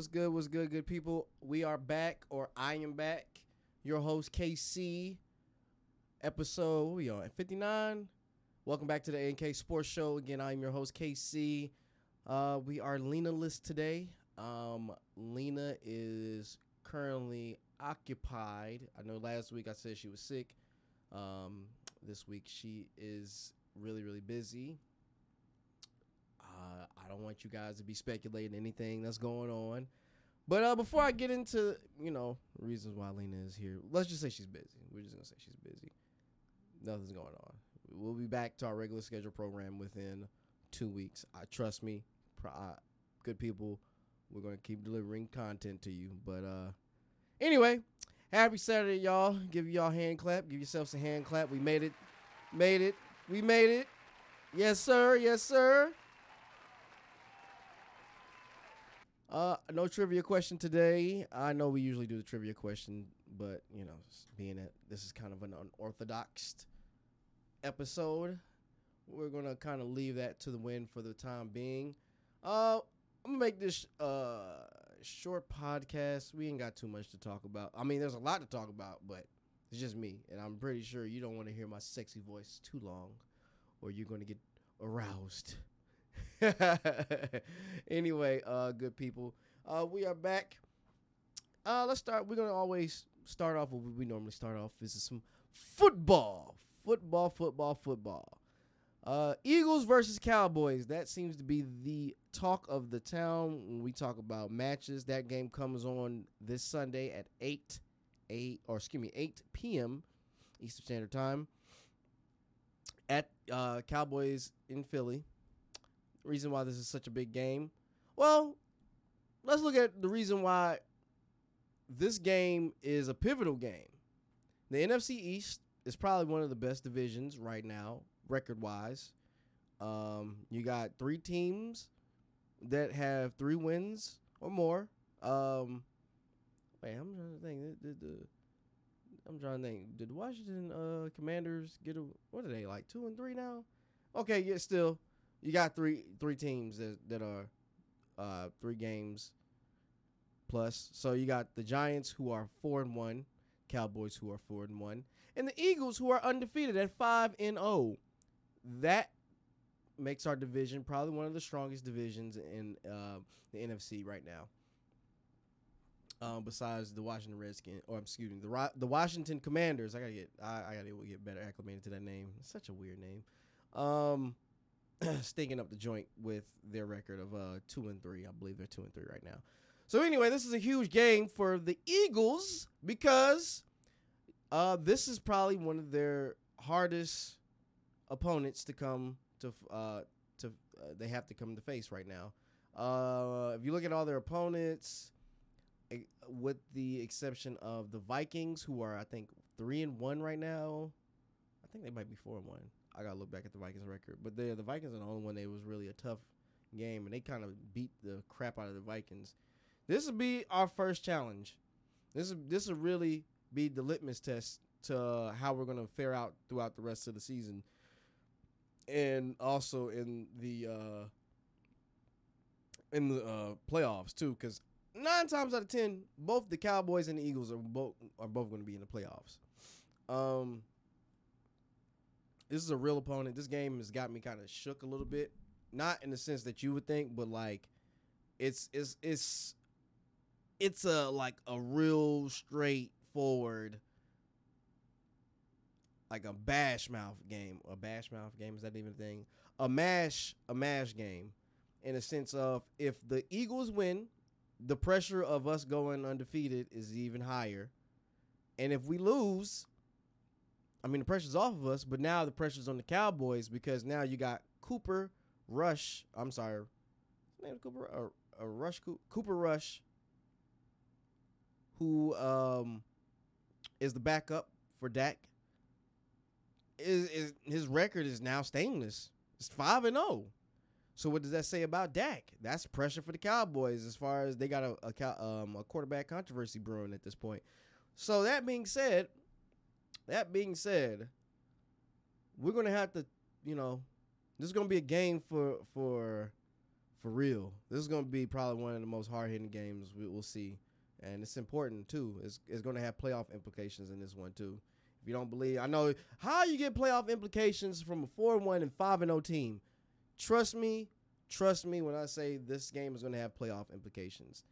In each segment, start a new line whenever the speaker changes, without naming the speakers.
What's good? What's good, good people? We are back, or I am back. Your host KC. Episode we on fifty nine. Welcome back to the A&K Sports Show. Again, I'm your host KC. Uh, we are Lena list today. Um, Lena is currently occupied. I know last week I said she was sick. Um, this week she is really really busy. Uh, I don't want you guys to be speculating anything that's going on. But uh, before I get into you know reasons why Lena is here, let's just say she's busy. We're just gonna say she's busy. Nothing's going on. We'll be back to our regular schedule program within two weeks. I trust me, I, good people. We're gonna keep delivering content to you. But uh, anyway, happy Saturday, y'all. Give y'all a hand clap. Give yourselves a hand clap. We made it. Made it. We made it. Yes, sir. Yes, sir. Uh, no trivia question today. I know we usually do the trivia question, but you know, being that this is kind of an unorthodox episode, we're gonna kind of leave that to the wind for the time being. Uh, I'm gonna make this uh short podcast. We ain't got too much to talk about. I mean, there's a lot to talk about, but it's just me, and I'm pretty sure you don't want to hear my sexy voice too long, or you're gonna get aroused. anyway, uh, good people, uh, we are back. Uh, let's start. We're gonna always start off what we normally start off. Is some football, football, football, football. Uh, Eagles versus Cowboys. That seems to be the talk of the town when we talk about matches. That game comes on this Sunday at eight, eight or excuse me, eight p.m. Eastern Standard Time at uh, Cowboys in Philly. Reason why this is such a big game. Well, let's look at the reason why this game is a pivotal game. The NFC East is probably one of the best divisions right now, record wise. Um, you got three teams that have three wins or more. Um, wait, I'm trying to think. Did, the I'm trying to think. Did Washington uh, Commanders get a what are they like two and three now? Okay, yeah, still you got three three teams that that are uh, three games plus. So you got the Giants who are four and one, Cowboys who are four and one, and the Eagles who are undefeated at five and zero. That makes our division probably one of the strongest divisions in uh, the NFC right now. Um, besides the Washington Redskins, or excuse me, the the Washington Commanders. I gotta get I, I gotta get better acclimated to that name. It's such a weird name. Um, stinking up the joint with their record of uh two and three. I believe they're two and three right now. So anyway, this is a huge game for the Eagles because uh this is probably one of their hardest opponents to come to uh to uh, they have to come to face right now. Uh if you look at all their opponents with the exception of the Vikings who are I think 3 and 1 right now. I think they might be 4 and 1. I got to look back at the Vikings record, but they the Vikings are the only one that was really a tough game and they kind of beat the crap out of the Vikings. This will be our first challenge. This is this will really be the litmus test to uh, how we're to fare out throughout the rest of the season, and also in the uh, in the uh, playoffs too. Because nine times out of ten, both the Cowboys and the Eagles are both are both going to be in the playoffs. Um, this is a real opponent. This game has got me kind of shook a little bit, not in the sense that you would think, but like it's it's it's it's a like a real straightforward like a bash mouth game. A bash mouth game is that even a thing? A mash a mash game in a sense of if the Eagles win, the pressure of us going undefeated is even higher. And if we lose, I mean the pressure's off of us, but now the pressure's on the Cowboys because now you got Cooper Rush. I'm sorry, name Cooper or, or Rush Coo- Cooper Rush, who um is the backup for Dak. Is is his record is now stainless. It's five and zero. So what does that say about Dak? That's pressure for the Cowboys as far as they got a a, um, a quarterback controversy brewing at this point. So that being said, that being said, we're gonna have to, you know, this is gonna be a game for for for real. This is to be probably one of the most hard hitting games we, will see, and it's important too. It's it's to have playoff implications in this one too. If you don't believe, I know how you get playoff implications from a four one and five and zero team. Trust me, trust me when I say this game is to have playoff implications.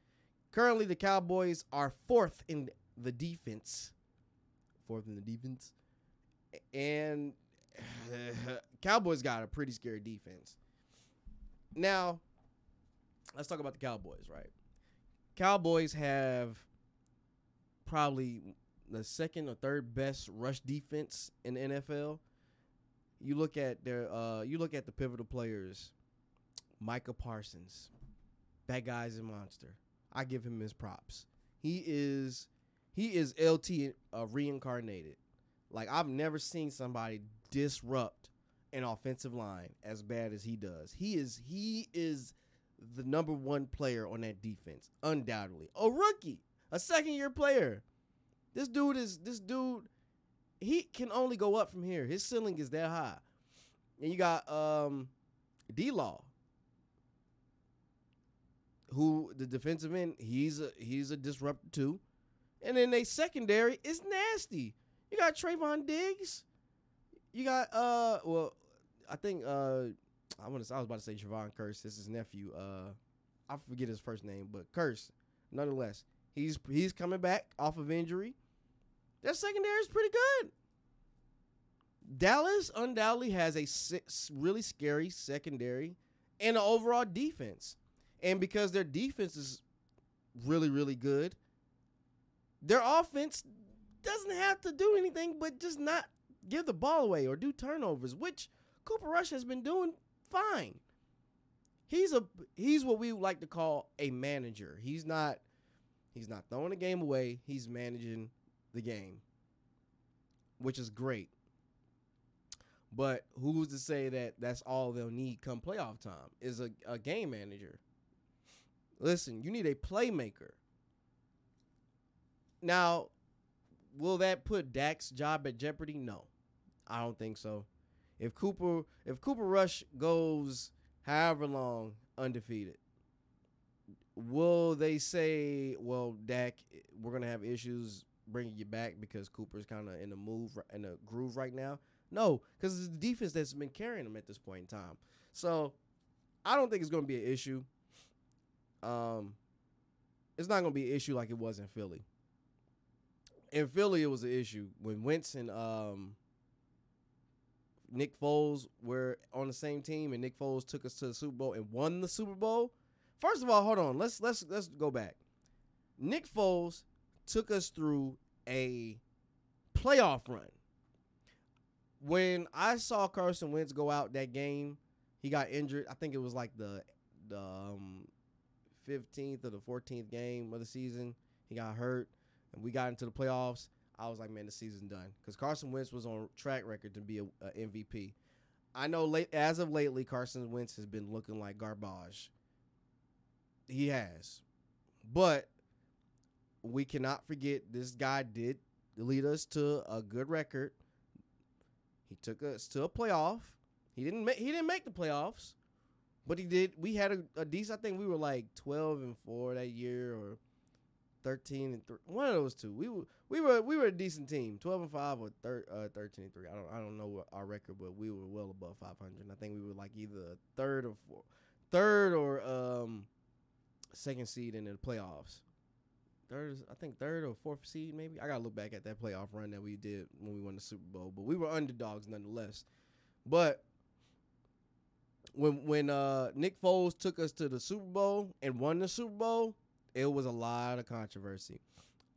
Currently, the Cowboys are fourth in the defense, fourth in the defense, and Cowboys got a pretty scary defense. Now, let's talk about the Cowboys, right? Cowboys have probably the second or third best rush defense in the NFL. You look at their uh you look at the pivotal players, Micah Parsons. That guy's a monster. I give him his props. He is he is LT uh, reincarnated. Like I've never seen somebody disrupt an offensive line as bad as he does. He is he is the number one player on that defense, undoubtedly. A rookie, a second year player. This dude is this dude. He can only go up from here. His ceiling is that high. And you got um D Law, who the defensive end. He's a he's a disruptor too. And then they secondary is nasty. You got Trevon Diggs. You got uh well, I think uh I want to I was about to say Jevon Kearse. This is his nephew. Uh I forget his first name, but Kearse. nonetheless. He's he's coming back off of injury. Their secondary is pretty good. Dallas undoubtedly has a really scary secondary and an overall defense. And because their defense is really, really good, their offense doesn't have to do anything but just not give the ball away or do turnovers, which Cooper Rush has been doing fine. He's a he's what we like to call a manager. He's not he's not throwing the game away. He's managing the game, which is great. But who's to say that that's all they'll need come playoff time is a, a game manager. Listen, you need a playmaker. Now, will that put Dak's job at jeopardy? No. I don't think so. If Cooper if Cooper Rush goes however long undefeated, will they say, "Well, Dak, we're gonna have issues bringing you back because Cooper's kind of in the move in the groove right now"? No, because it's the defense that's been carrying him at this point in time. So I don't think it's gonna be an issue. Um, it's not gonna be an issue like it was in Philly. In Philly, it was an issue when Wentz and um Nick Foles were on the same team and Nick Foles took us to the Super Bowl and won the Super Bowl. First of all, hold on. Let's let's let's go back. Nick Foles took us through a playoff run. When I saw Carson Wentz go out that game, he got injured. I think it was like the the um, 15th or the 14th game of the season. He got hurt, and we got into the playoffs. I was like, man, the season's done because Carson Wentz was on track record to be a, a, MVP. I know late as of lately, Carson Wentz has been looking like garbage. He has, but we cannot forget this guy did lead us to a good record. He took us to a playoff. He didn't make he didn't make the playoffs, but he did. We had a, a decent. I think we were like twelve and four that year, or thirteen and three. One of those two. We were we were we were a decent team. Twelve and five or thir- uh, thirteen and three. I don't I don't know our record, but we were well above five hundred. I think we were like either third or four, third or um second seed in the playoffs. Third, I think third or fourth seed, maybe. I gotta look back at that playoff run that we did when we won the Super Bowl, but we were underdogs nonetheless. But when when uh, Nick Foles took us to the Super Bowl and won the Super Bowl, it was a lot of controversy,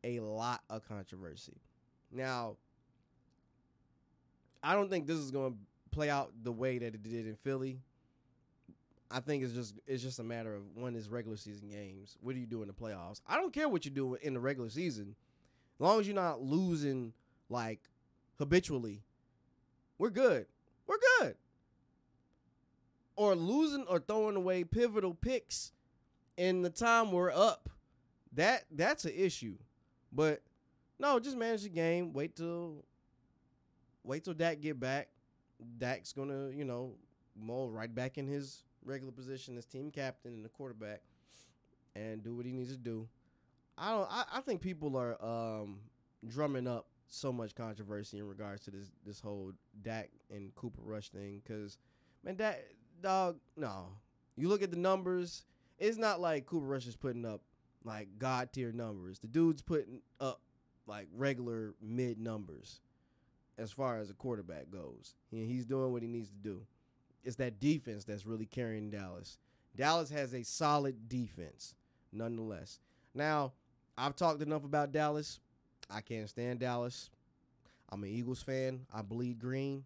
a lot of controversy. Now, I don't think this is going to play out the way that it did in Philly. I think it's just it's just a matter of when is regular season games. What do you do in the playoffs? I don't care what you do in the regular season, as long as you're not losing like habitually. We're good. We're good. Or losing or throwing away pivotal picks in the time we're up. That that's an issue. But no, just manage the game. Wait till wait till Dak get back. Dak's gonna, you know, mold right back in his regular position as team captain and the quarterback, and do what he needs to do. I don't. I, I think people are um, drumming up so much controversy in regards to this this whole Dak and Cooper Rush thing because man, Dak dog, no. You look at the numbers. It's not like Cooper Rush is putting up like god tier numbers. The dude's putting up like regular mid numbers as far as a quarterback goes. He, he's doing what he needs to do. It's that defense that's really carrying Dallas. Dallas has a solid defense, nonetheless. Now, I've talked enough about Dallas. I can't stand Dallas. I'm an Eagles fan. I bleed green.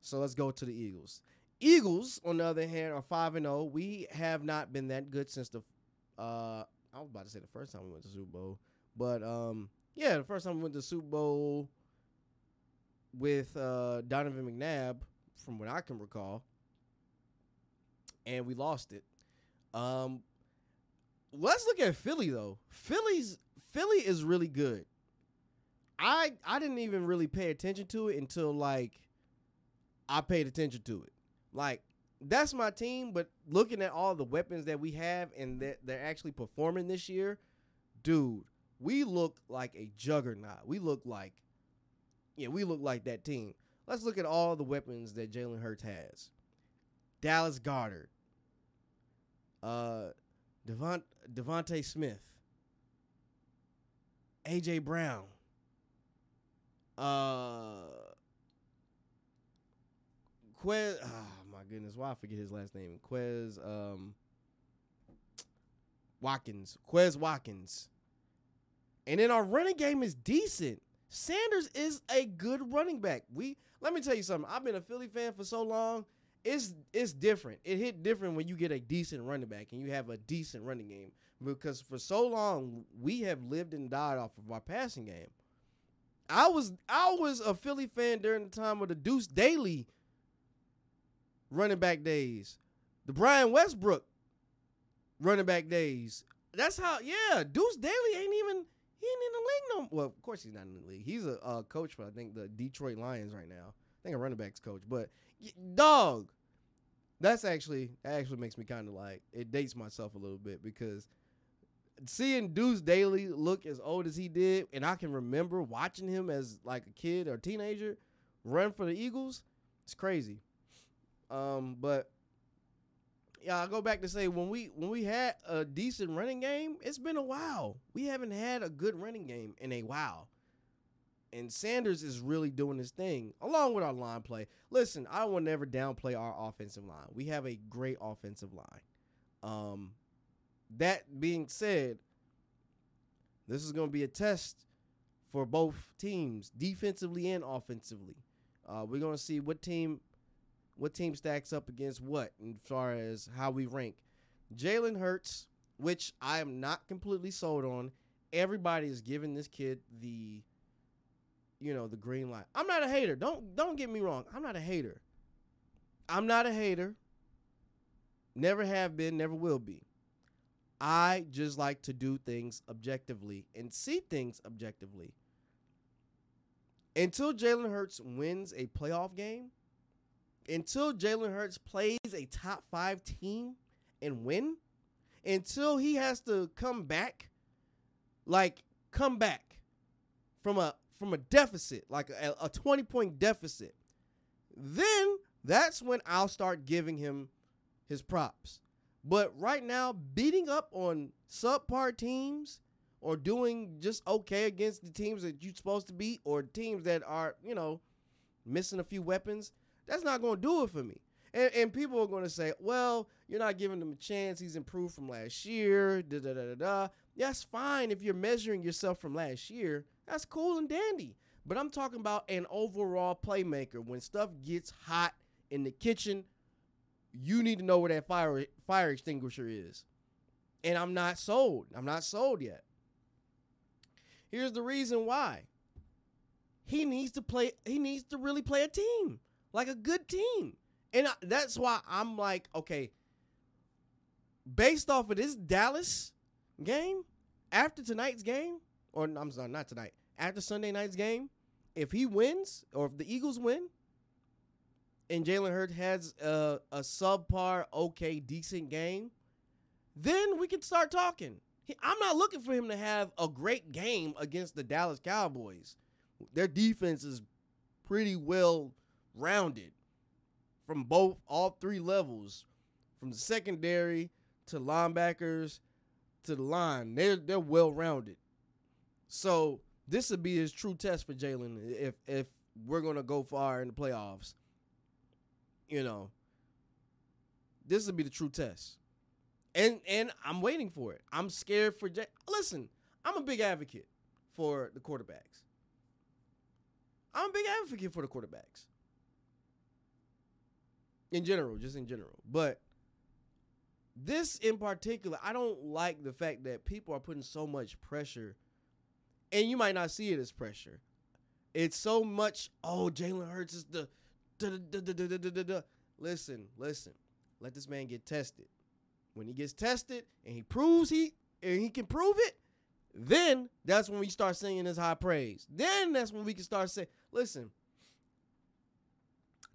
So let's go to the Eagles. Eagles, on the other hand, are five and zero. We have not been that good since the. Uh, I was about to say the first time we went to Super Bowl, but um, yeah, the first time we went to Super Bowl with uh, Donovan McNabb, from what I can recall, and we lost it. Um, let's look at Philly though. Philly's Philly is really good. I I didn't even really pay attention to it until like I paid attention to it. Like that's my team, but looking at all the weapons that we have and that they're actually performing this year, dude, we look like a juggernaut. We look like yeah, we look like that team. Let's look at all the weapons that Jalen Hurts has. Dallas Goedert, uh, Devont DeVonta Smith, AJ Brown, uh, Quez. My goodness, why I forget his last name? Quez um, Watkins. Quez Watkins. And then our running game is decent. Sanders is a good running back. We let me tell you something. I've been a Philly fan for so long. It's it's different. It hit different when you get a decent running back and you have a decent running game. Because for so long we have lived and died off of our passing game. I was I was a Philly fan during the time of the Duce Staley running back days, the Brian Westbrook running back days. That's how yeah, Duce Staley ain't even he ain't in the league no. Well, of course he's not in the league. He's a coach for I think the Detroit Lions right now. I think a running backs coach, but dog. That's actually that actually makes me kind of like it dates myself a little bit because seeing Duce Staley look as old as he did, and I can remember watching him as like a kid or teenager run for the Eagles. It's crazy. Um, but yeah, I go back to say when we when we had a decent running game, it's been a while. We haven't had a good running game in a while. And Sanders is really doing his thing along with our line play. Listen, I will never downplay our offensive line. We have a great offensive line. Um, that being said, this is going to be a test for both teams, defensively and offensively. Uh, we're going to see what team what team stacks up against what as far as how we rank. Jalen Hurts, which I am not completely sold on. Everybody is giving this kid the, you know, the green light. I'm not a hater. Don't don't get me wrong. I'm not a hater. I'm not a hater. Never have been. Never will be. I just like to do things objectively and see things objectively. Until Jalen Hurts wins a playoff game, until Jalen Hurts plays a top five team and win, until he has to come back, like come back from a from a deficit, like a, a 20 point deficit, then that's when I'll start giving him his props. But right now, beating up on subpar teams or doing just okay against the teams that you're supposed to beat or teams that are, you know, missing a few weapons, that's not going to do it for me. And, and people are going to say, well, you're not giving him a chance. He's improved from last year. Da da da da da. That's fine if you're measuring yourself from last year. That's cool and dandy. But I'm talking about an overall playmaker. When stuff gets hot in the kitchen, you need to know where that fire fire extinguisher is. And I'm not sold. I'm not sold yet. Here's the reason why. He needs to play he needs to really play a team like a good team. And I, that's why I'm like, okay, based off of this Dallas game, after tonight's game, or I'm sorry, not tonight, after Sunday night's game, if he wins or if the Eagles win, and Jalen Hurts has a, a subpar, okay, decent game, then we can start talking. He, I'm not looking for him to have a great game against the Dallas Cowboys. Their defense is pretty well rounded from both all three levels, from the secondary to linebackers to the line. They're they're well rounded. So this would be his true test for Jalen if if we're gonna go far in the playoffs. You know, this would be the true test, and and I'm waiting for it. I'm scared for Jay. Listen, I'm a big advocate for the quarterbacks. I'm a big advocate for the quarterbacks in general, just in general. But this in particular, I don't like the fact that people are putting so much pressure, and you might not see it as pressure. It's so much. Oh, Jalen Hurts is the. Listen, listen. Let this man get tested. When he gets tested and he proves he and he can prove it, then that's when we start singing his high praise. Then that's when we can start saying, listen,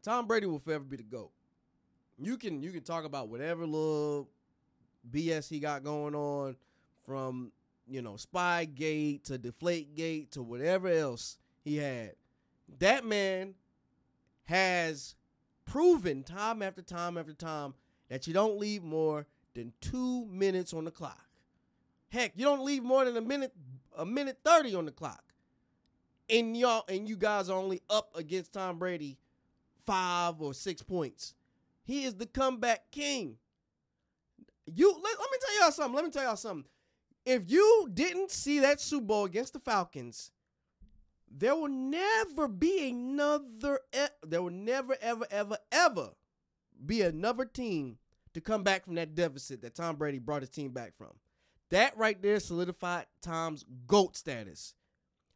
Tom Brady will forever be the GOAT you can you can talk about whatever little BS he got going on from you know Spygate to Deflategate to whatever else he had. That man has proven time after time after time that you don't leave more than two minutes on the clock. Heck, you don't leave more than a minute a minute thirty on the clock. And y'all and you guys are only up against Tom Brady five or six points. He is the comeback king. You let, let me tell y'all something. Let me tell y'all something. If you didn't see that Super Bowl against the Falcons, there will never be another there will never ever ever ever be another team to come back from that deficit that Tom Brady brought his team back from. That right there solidified Tom's GOAT status.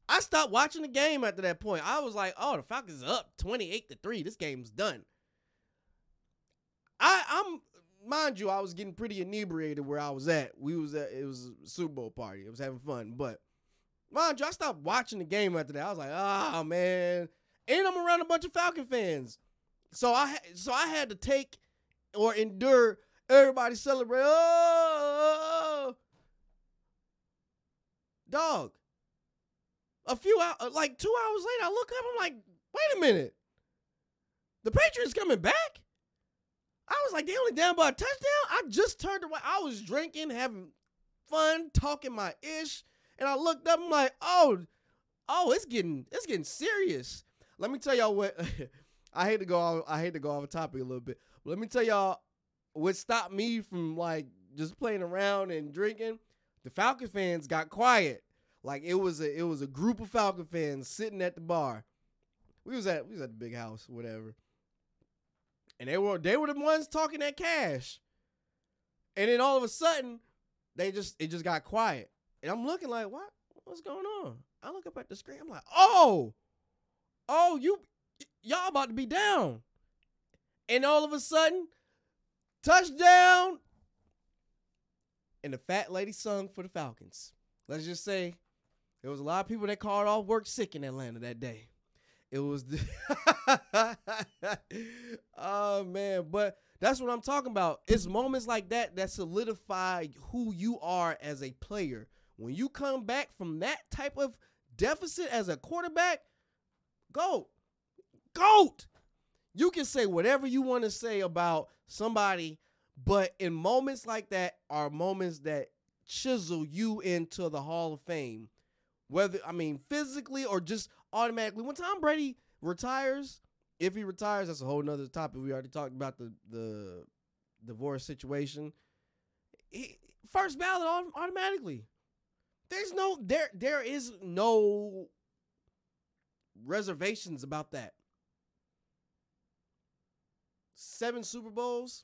I stopped watching the game after that point. I was like, oh, the Falcons up 28 to 3. This game's done. I I'm mind you, I was getting pretty inebriated where I was at. We was at it was a Super Bowl party. I was having fun, but mind you, I stopped watching the game after that. I was like, ah oh, man, and I'm around a bunch of Falcon fans, so I so I had to take or endure everybody celebrate. Oh, dog. A few hours, like two hours later, I look up. I'm like, wait a minute, the Patriots coming back? I was like, they only down by a touchdown. I just turned away. I was drinking, having fun, talking my ish, and I looked up. And I'm like, oh, oh, it's getting it's getting serious. Let me tell y'all what. I hate to go. Off, I hate to go off the topic a little bit. But let me tell y'all what stopped me from like just playing around and drinking. The Falcon fans got quiet. Like it was a it was a group of Falcon fans sitting at the bar. We was at we was at the big house, whatever and they were they were the ones talking that cash. And then all of a sudden, they just it just got quiet. And I'm looking like, what? What's going on? I look up at the screen. I'm like, oh, oh, you y'all about to be down. And all of a sudden, touchdown. And the fat lady sung for the Falcons. Let's just say there was a lot of people that called off work sick in Atlanta that day. It was the that's what I'm talking about. It's moments like that that solidify who you are as a player. When you come back from that type of deficit as a quarterback, goat, GOAT. You can say whatever you want to say about somebody, but in moments like that are moments that chisel you into the Hall of Fame. Whether I mean physically or just automatically. When Tom Brady retires, if he retires, that's a whole nother topic. We already talked about the the divorce situation. He, first ballot automatically. There's no there there is no reservations about that. Seven Super Bowls,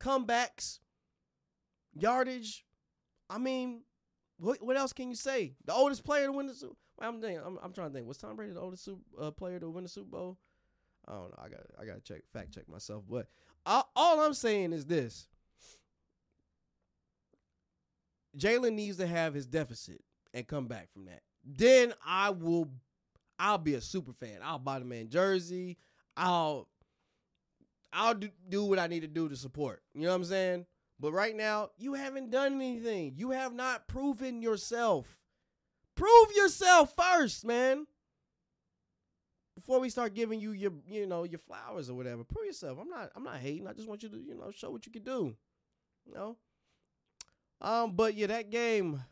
comebacks, yardage. I mean, what what else can you say? The oldest player to win the Super I'm I'm, I'm trying to think. Was Tom Brady the oldest super, uh, player to win the Super Bowl? I don't know. I got I got to check fact check myself. But all, all I'm saying is this: Jalen needs to have his deficit and come back from that. Then I will, I'll be a super fan. I'll buy the man jersey. I'll I'll do, do what I need to do to support. You know what I'm saying? But right now, you haven't done anything. You have not proven yourself. Prove yourself first, man. Before we start giving you your, you know, your flowers or whatever, prove yourself. I'm not, I'm not hating. I just want you to, you know, show what you can do. You know. Um, but yeah, that game.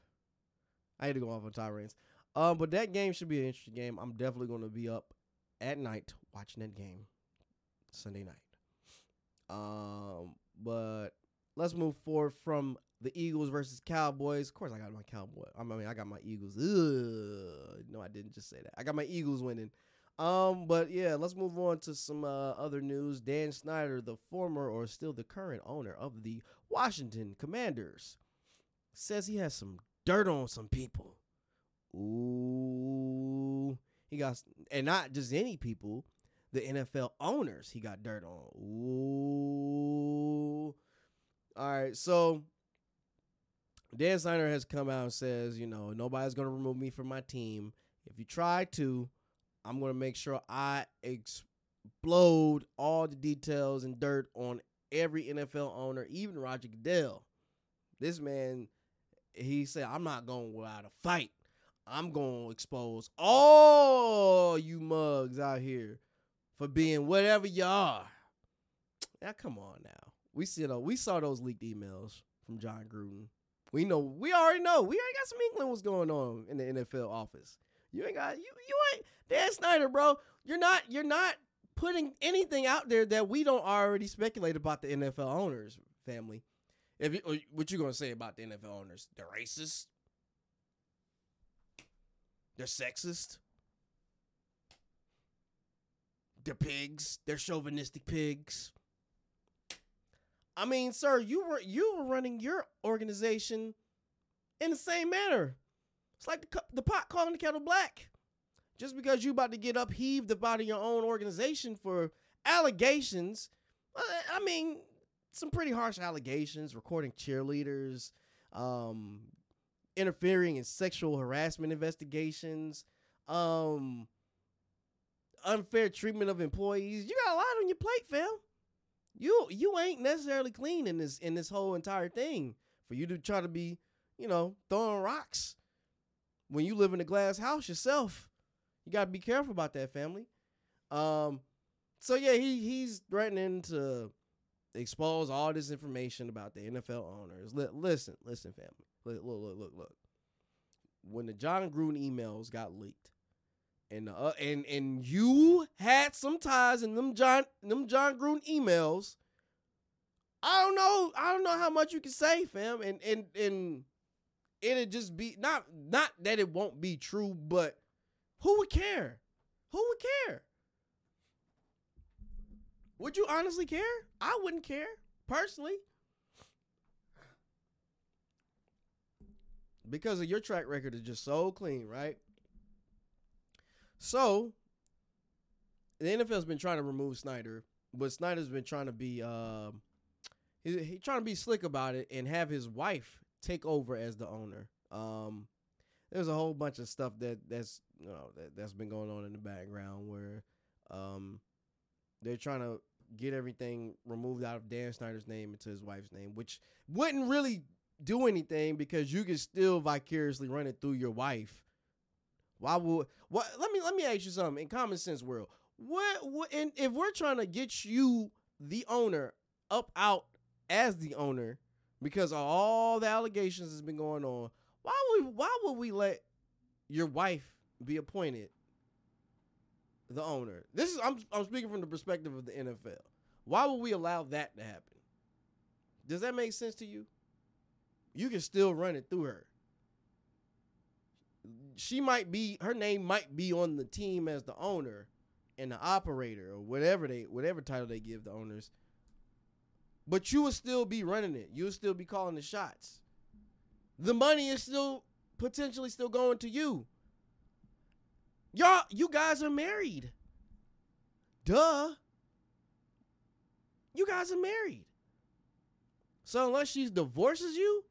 I had to go off on tirades. Um, but that game should be an interesting game. I'm definitely going to be up at night watching that game Sunday night. Um, but let's move forward from the Eagles versus Cowboys. Of course, I got my Cowboy. I mean, I got my Eagles. Ugh. No, I didn't just say that. I got my Eagles winning. Um, but yeah, let's move on to some uh, other news. Dan Snyder, the former or still the current owner of the Washington Commanders, says he has some dirt on some people. Ooh, he got, and not just any people, the NFL owners he got dirt on. Ooh. All right, so Dan Snyder has come out and says, you know, nobody's going to remove me from my team. If you try to, I'm going to make sure I explode all the details and dirt on every NFL owner, even Roger Goodell. This man, he said, I'm not going without a fight. I'm going to expose all you mugs out here for being whatever you are. Now, come on now. We see though, we saw those leaked emails from Jon Gruden. We know we already know. We already got some inkling what's going on in the NFL office. You ain't got you you ain't Dan Snyder, bro. You're not you're not putting anything out there that we don't already speculate about the NFL owners family. If you, uh, what you gonna say about the NFL owners? They're racist. They're sexist. They're pigs. They're chauvinistic pigs. I mean, sir, you were you were running your organization in the same manner. It's like the, the pot calling the kettle black. Just because you about to get upheaved about your own organization for allegations, I mean, some pretty harsh allegations, recording cheerleaders, um, interfering in sexual harassment investigations, um, unfair treatment of employees. You got a lot on your plate, fam you you ain't necessarily clean in this in this whole entire thing. For you to try to be you know throwing rocks when you live in a glass house yourself you got to be careful about that family. Um so yeah he he's threatening to expose all this information about the NFL owners. Listen listen family. Look look look look look. When the Jon Gruden emails got leaked and uh, and and you had some ties in them Jon them Jon Gruden emails. I don't know. I don't know how much you can say, fam. And and and it'd just be not not that it won't be true, but who would care? Who would care? Would you honestly care? I wouldn't care personally. Because of your track record is just so clean, right? So the NFL's been trying to remove Snyder, but Snyder's been trying to be uh, he, he trying to be slick about it and have his wife take over as the owner. Um, there's a whole bunch of stuff that that's you know that, that's been going on in the background where um, they're trying to get everything removed out of Dan Snyder's name into his wife's name, which wouldn't really do anything because you can still vicariously run it through your wife why would what? Let me let me ask you something. In common sense world, what? what and if we're trying to get you, the owner, up out as the owner, because of all the allegations that's been going on, why would why would we let your wife be appointed the owner? This is I'm I'm speaking from the perspective of the NFL. Why would we allow that to happen? Does that make sense to you? You can still run it through her she might be her name might be on the team as the owner and the operator or whatever they whatever title they give the owners. But you will still be running it. You'll still be calling the shots. The money is still potentially still going to you. Y'all, you guys are married. Duh. You guys are married. So unless she divorces you,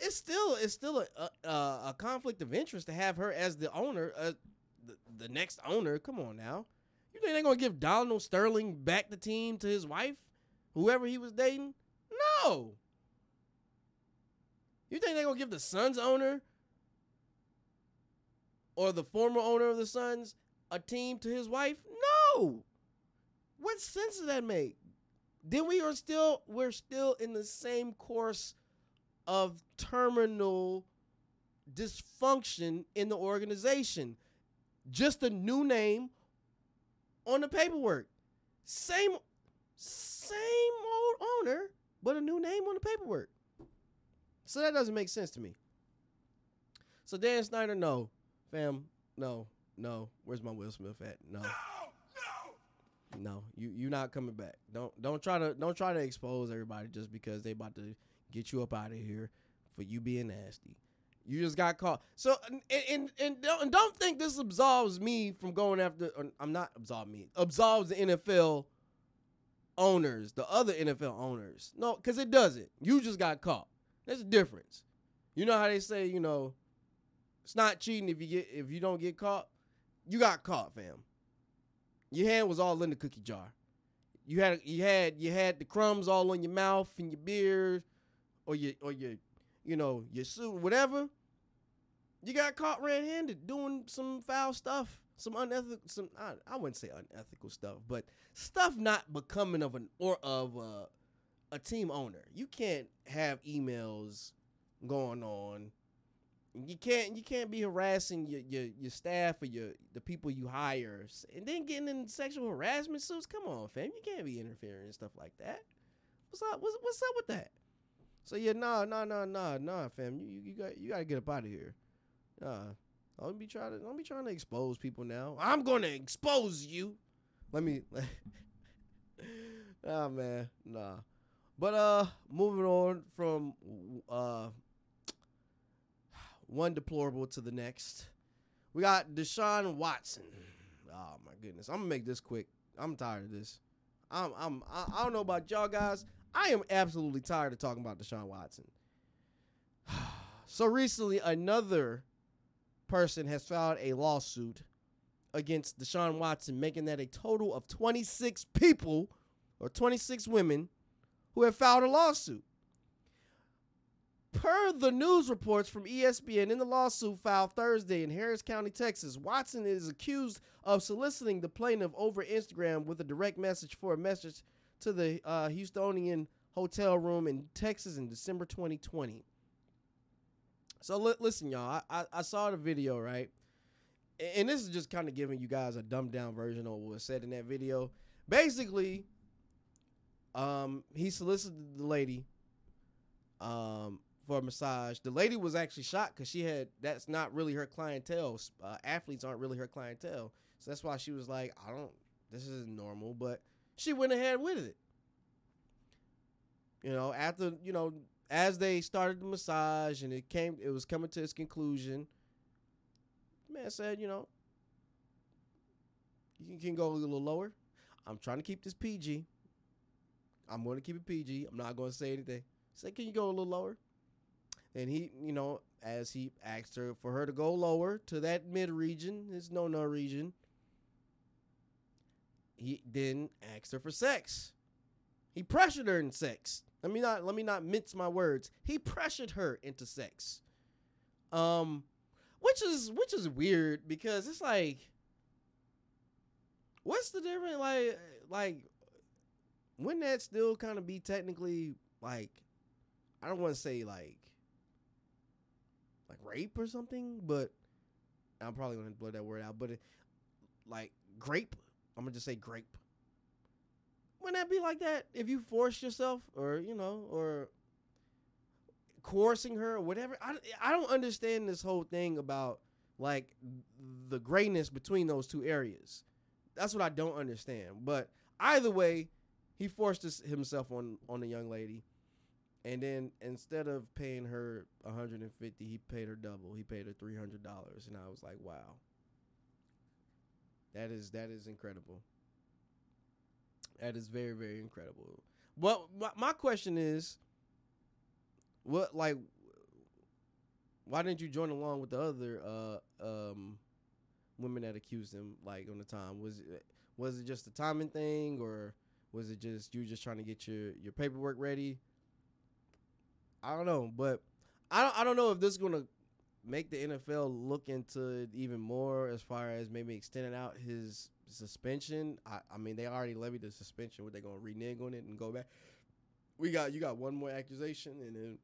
it's still it's still a, a, a conflict of interest to have her as the owner, uh, the, the next owner. Come on now, you You think they're gonna give Donald Sterling back the team to his wife, whoever he was dating? No. You think they're gonna give the Suns owner or the former owner of the Suns a team to his wife? No. What sense does that make? Then we are still we're still in the same course of terminal dysfunction in the organization. Just a new name on the paperwork. Same same old owner, but a new name on the paperwork. So that doesn't make sense to me. So Dan Snyder, no, fam, no, no. Where's my Will Smith at? No. No, you you not coming back. Don't don't try to don't try to expose everybody just because they about to get you up out of here for you being nasty. You just got caught. So and and, and don't, and don't think this absolves me from going after. I'm not absolve me. Absolves the NFL owners, the other NFL owners. No, because it doesn't. You just got caught. There's a difference. You know how they say, you know, it's not cheating if you get if you don't get caught. You got caught, fam. Your hand was all in the cookie jar. You had you had you had the crumbs all on your mouth and your beard, or your or your, you know, your suit, whatever. You got caught red-handed doing some foul stuff, some unethical, some I, I wouldn't say unethical stuff, but stuff not becoming of an or of a, a team owner. You can't have emails going on you can't you can't be harassing your, your your staff or your the people you hire and then getting in sexual harassment suits. Come on, fam. You can't be interfering and stuff like that. What's up? What's, what's up with that? So yeah, nah, nah, nah, nah, nah, fam. You you got you gotta get up out of here. Nah. Don't be trying to don't be trying to expose people now. I'm gonna expose you. Let me Oh man, nah. But uh moving on from uh one deplorable to the next. We got Deshaun Watson. Oh my goodness. I'm gonna make this quick. I'm tired of this. I'm I'm I don't know about y'all guys. I am absolutely tired of talking about Deshaun Watson. so recently another person has filed a lawsuit against Deshaun Watson, making that a total of 26 people or 26 women who have filed a lawsuit. Per the news reports from ESPN in the lawsuit filed Thursday in Harris County, Texas, Watson is accused of soliciting the plaintiff over Instagram with a direct message for a message to the uh, Houstonian hotel room in Texas in December 2020. So li- listen, y'all, I-, I-, I saw the video, right? And this is just kind of giving you guys a dumbed down version of what was said in that video. Basically, um, he solicited the lady um, for a massage. The lady was actually shocked because she had that's not really her clientele. Uh, athletes aren't really her clientele, so that's why she was like, "I don't. This isn't normal," but she went ahead with it. You know, after you know, as they started the massage and it came, it was coming to its conclusion. Man said, you know, you can go a little lower. I'm trying to keep this PG. I'm going to keep it PG. I'm not going to say anything. Say, can you go a little lower? And he, you know, as he asked her for her to go lower to that mid region, his no no region, he then asked her for sex. He pressured her in sex. Let me not let me not mince my words. He pressured her into sex. Um which is which is weird because it's like what's the difference like like wouldn't that still kind of be technically like I don't want to say like like rape or something, but I'm probably gonna blow that word out. But it, like grape, I'm gonna just say grape. Wouldn't that be like that if you force yourself, or you know, or coercing her or whatever? I I don't understand this whole thing about like the grayness between those two areas. That's what I don't understand. But either way, he forced his, himself on on the young lady and then instead of paying her 150, he paid her double. He paid her $300 and I was like, "Wow. That is that is incredible. That is very very incredible." Well, my, my question is what like why didn't you join along with the other uh um women that accused him like on the time? Was it was it just a timing thing or was it just you just trying to get your your paperwork ready? I don't know, but I don't I don't know if this is gonna make the NFL look into it even more as far as maybe extending out his suspension. I, I mean they already levied the suspension. What they gonna renege on it and go back? We got you got one more accusation and then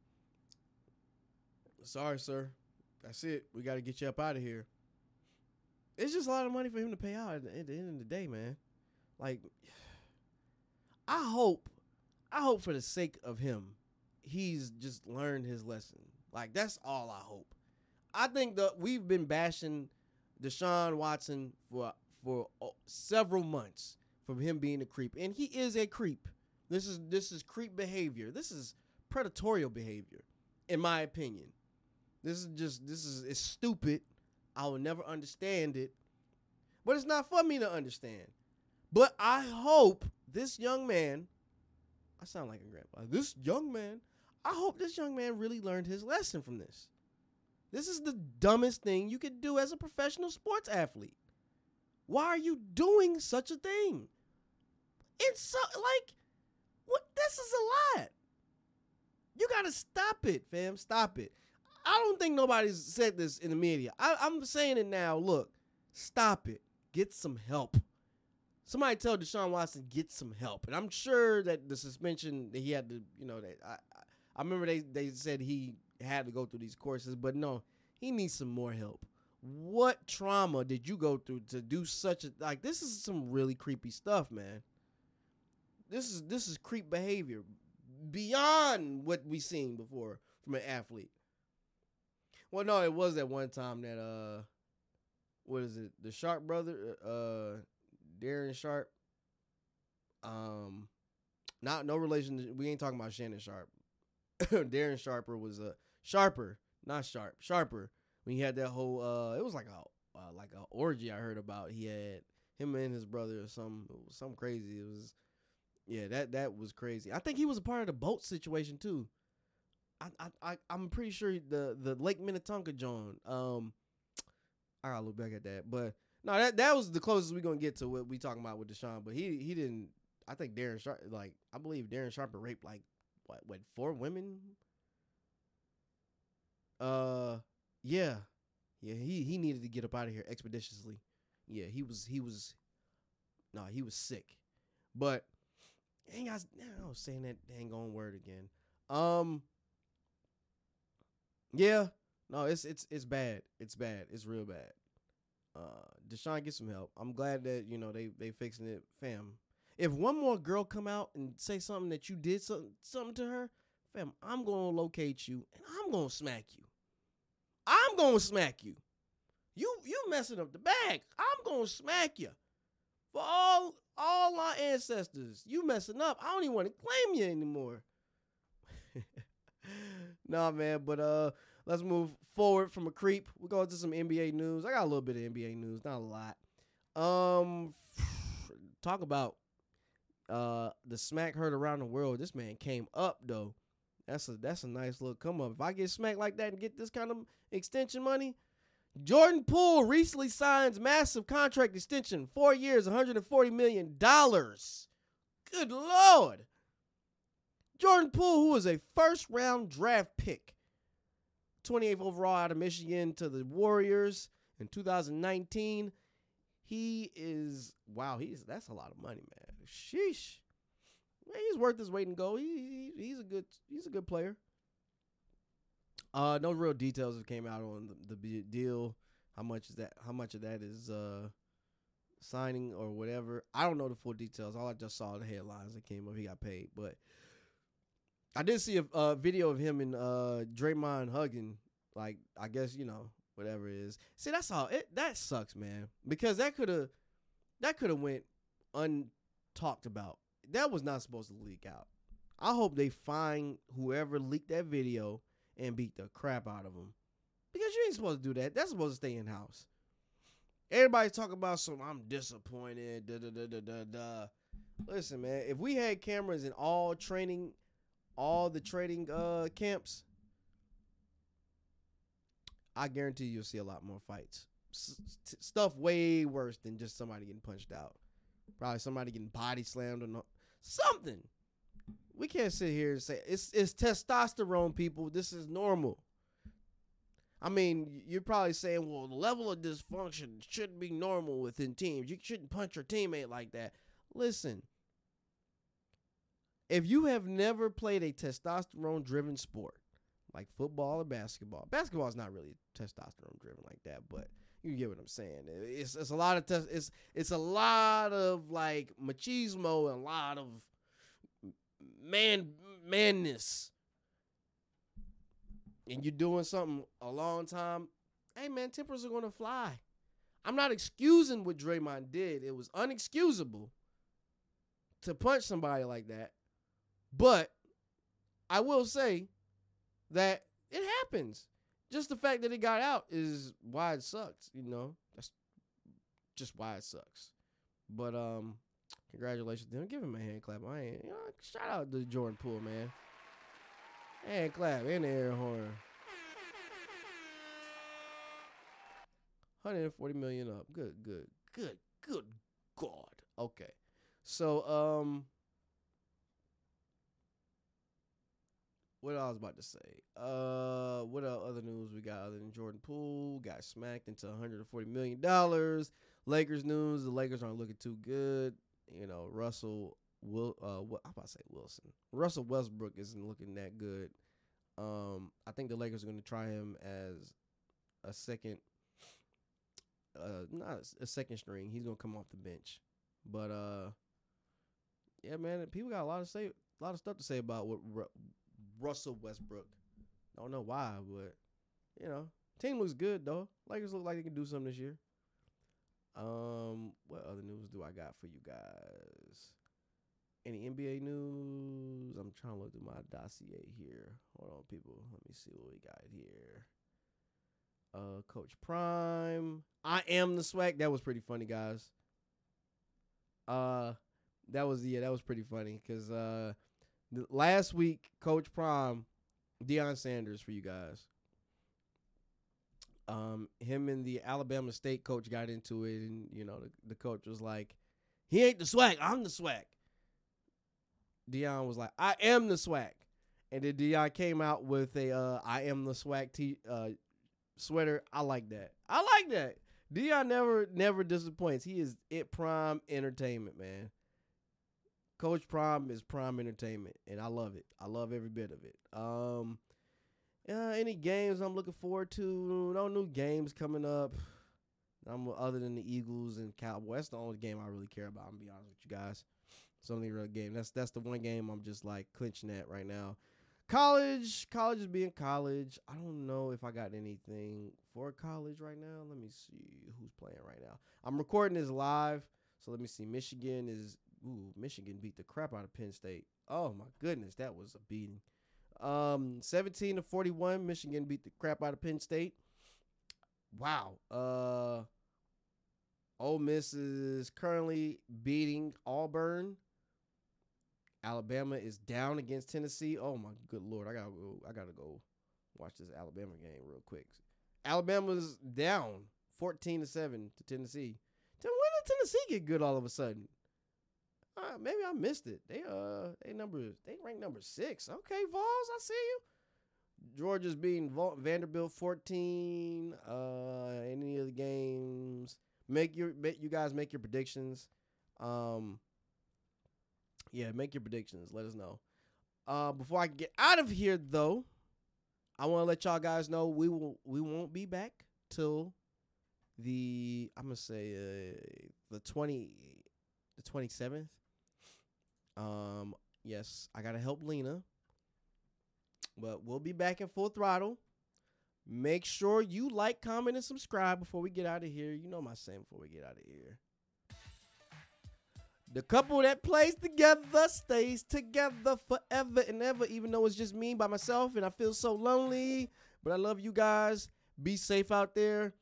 sorry, sir. That's it. We got to get you up out of here. It's just a lot of money for him to pay out at the, at the end of the day, man. Like, I hope, I hope for the sake of him, he's just learned his lesson. Like, that's all I hope. I think that we've been bashing Deshaun Watson for for uh, several months from him being a creep, and he is a creep. This is this is creep behavior. This is predatorial behavior, in my opinion. This is just this is it's stupid. I will never understand it. But it's not for me to understand. But I hope this young man, I sound like a grandpa. This young man, I hope this young man really learned his lesson from this. This is the dumbest thing you could do as a professional sports athlete. Why are you doing such a thing? It's so like what this is a lot. You gotta stop it, fam. Stop it. I don't think nobody's said this in the media. I, I'm saying it now. Look, stop it. Get some help. Somebody tell Deshaun Watson get some help. And I'm sure that the suspension that he had to, you know, that I, I remember they they said he had to go through these courses, but no, he needs some more help. What trauma did you go through to do such a like this is some really creepy stuff, man. This is this is creep behavior beyond what we've seen before from an athlete. Well, no, it was that one time that uh, what is it? The Sharp brother, uh, Darren Sharp. Um, not no relation. To, we ain't talking about Shannon Sharpe. Darren Sharper was a Sharper, not Sharp, Sharper. When he had that whole, uh, it was like a uh, like a orgy I heard about. He had him and his brother or some some crazy. It was, yeah, that that was crazy. I think he was a part of the boat situation too. I I I'm pretty sure the the Lake Minnetonka John. Um, I gotta look back at that, but no, that that was the closest we gonna get to what we talking about with Deshaun. But he he didn't. I think Darren Sharp like I believe Darren Sharper raped like what what four women. Uh, yeah, yeah. He he needed to get up out of here expeditiously. Yeah, he was he was. No, he was sick, but. Dang, I I was saying that dang on word again. Um, yeah, no, it's it's it's bad. It's bad. It's real bad. Uh, Deshaun get some help. I'm glad that you know they they fixing it, fam. If one more girl come out and say something that you did something something to her, fam, I'm gonna locate you and I'm gonna smack you. I'm gonna smack you. You you messing up the bag. I'm gonna smack you. For all all our ancestors, you messing up. I don't even want to claim you anymore. nah, man. But uh, let's move forward from a creep. We're going to some NBA news. I got a little bit of NBA news, not a lot. Um, talk about uh the smack heard around the world. This man came up though. That's a that's a nice little come up. If I get smacked like that and get this kind of extension money, Jordan Poole recently signs massive contract extension, four years, 140 million dollars. Good lord. Jordan Poole, who was a first round draft pick, 28th overall out of Michigan to the Warriors in 2019. He is wow, he's that's a lot of money, man. Sheesh. Man, he's worth his weight in gold. He, he, he's a good he's a good player. Uh, no real details have came out on the, the deal. How much is that? How much of that is uh signing or whatever? I don't know the full details. All I just saw the headlines that came up. He got paid, but I did see a, a video of him and uh Draymond hugging. Like I guess you know whatever it is. See, that's all. It that sucks, man. Because that could have that could have went untalked about. That was not supposed to leak out. I hope they find whoever leaked that video and beat the crap out of them. Because you ain't supposed to do that. That's supposed to stay in house. Everybody's talking about some I'm disappointed. Da, da, da, da, da. Listen, man, if we had cameras in all training all the training uh camps, I guarantee you'll see a lot more fights. s- stuff way worse than just somebody getting punched out. Probably somebody getting body slammed or no, something. We can't sit here and say it's it's testosterone, people. This is normal. I mean, you're probably saying, well, the level of dysfunction shouldn't be normal within teams. You shouldn't punch your teammate like that. Listen, if you have never played a testosterone driven sport like football or basketball, basketball is not really testosterone driven like that, but you get what I'm saying. It's it's a lot of it's it's a lot of like machismo and a lot of man manness. And you're doing something a long time, hey man, tempers are gonna fly. I'm not excusing what Draymond did. It was unexcusable to punch somebody like that. But I will say that it happens. Just the fact that it got out is why it sucks, you know. That's just why it sucks. But um congratulations to him. Give him a hand clap. I ain't you know, shout out to Jordan Poole, man. Hand clap and air horn. 140 million up. Good, good, good, good God. Okay. So um what I was about to say. Uh, what other news we got other than Jordan Poole got smacked into 140 million dollars. Lakers news: the Lakers aren't looking too good. You know, Russell will. Uh, what I'm about to say Wilson. Russell Westbrook isn't looking that good. Um, I think the Lakers are going to try him as a second. Uh, not a second string. He's gonna come off the bench, but uh, yeah, man, people got a lot of say, a lot of stuff to say about what Russell Westbrook. Don't know why, but you know, team looks good though. Lakers look like they can do something this year. Um, what other news do I got for you guys? Any NBA news? I'm trying to look through my dossier here. Hold on, people. Let me see what we got here. Uh, Coach Prime. I am the swag. That was pretty funny, guys. Uh, that was yeah, that was pretty funny because uh, the, last week Coach Prime, Deion Sanders for you guys. Um, him and the Alabama State coach got into it, and you know the, the coach was like, "He ain't the swag. I'm the swag." Deion was like, "I am the swag," and then Deion came out with a uh, "I am the swag" t uh, sweater. I like that. I like that. Deion never never disappoints. He is it prime entertainment, man. Coach Prime is prime entertainment, and I love it. I love every bit of it. Um, uh, any games I'm looking forward to? No new games coming up. I'm other than the Eagles and Cowboys. That's the only game I really care about. I'm gonna be honest with you guys. It's only real game. That's that's the one game I'm just like clinching at right now. College, college is being college. I don't know if I got anything for college right now. Let me see who's playing right now. I'm recording this live, so let me see. Michigan is ooh, Michigan beat the crap out of Penn State. Oh my goodness, that was a beating. Um, 17 to 41, Michigan beat the crap out of Penn State. Wow. Uh Ole Miss is currently beating Auburn. Alabama is down against Tennessee. Oh my good lord, I gotta go. I gotta go watch this Alabama game real quick. Alabama's down 14 to 7 to Tennessee. When did Tennessee get good all of a sudden? Uh, maybe I missed it. They uh they number they rank number six. Okay, Vols, I see you. Georgia's beating Vanderbilt 14. Uh, any of the games? Make your make you guys make your predictions. Um, yeah, make your predictions. Let us know. Uh, before I get out of here, though, I want to let y'all guys know we will we won't be back till the I'm gonna say uh, the twenty the twenty seventh. Um, yes, I gotta help Lena, but we'll be back in full throttle. Make sure you like, comment, and subscribe before we get out of here. You know my saying before we get out of here. The couple that plays together stays together forever and ever, even though it's just me by myself and I feel so lonely. But I love you guys. Be safe out there.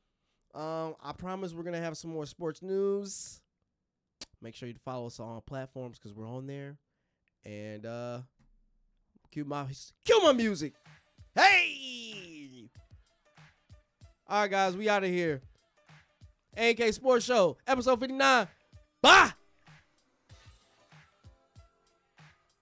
Um, I promise we're gonna have some more sports news. Make sure you follow us on platforms because we're on there. And uh cue my cue my music. Hey! All right, guys, we out of here. AK Sports Show, episode 59. Bye.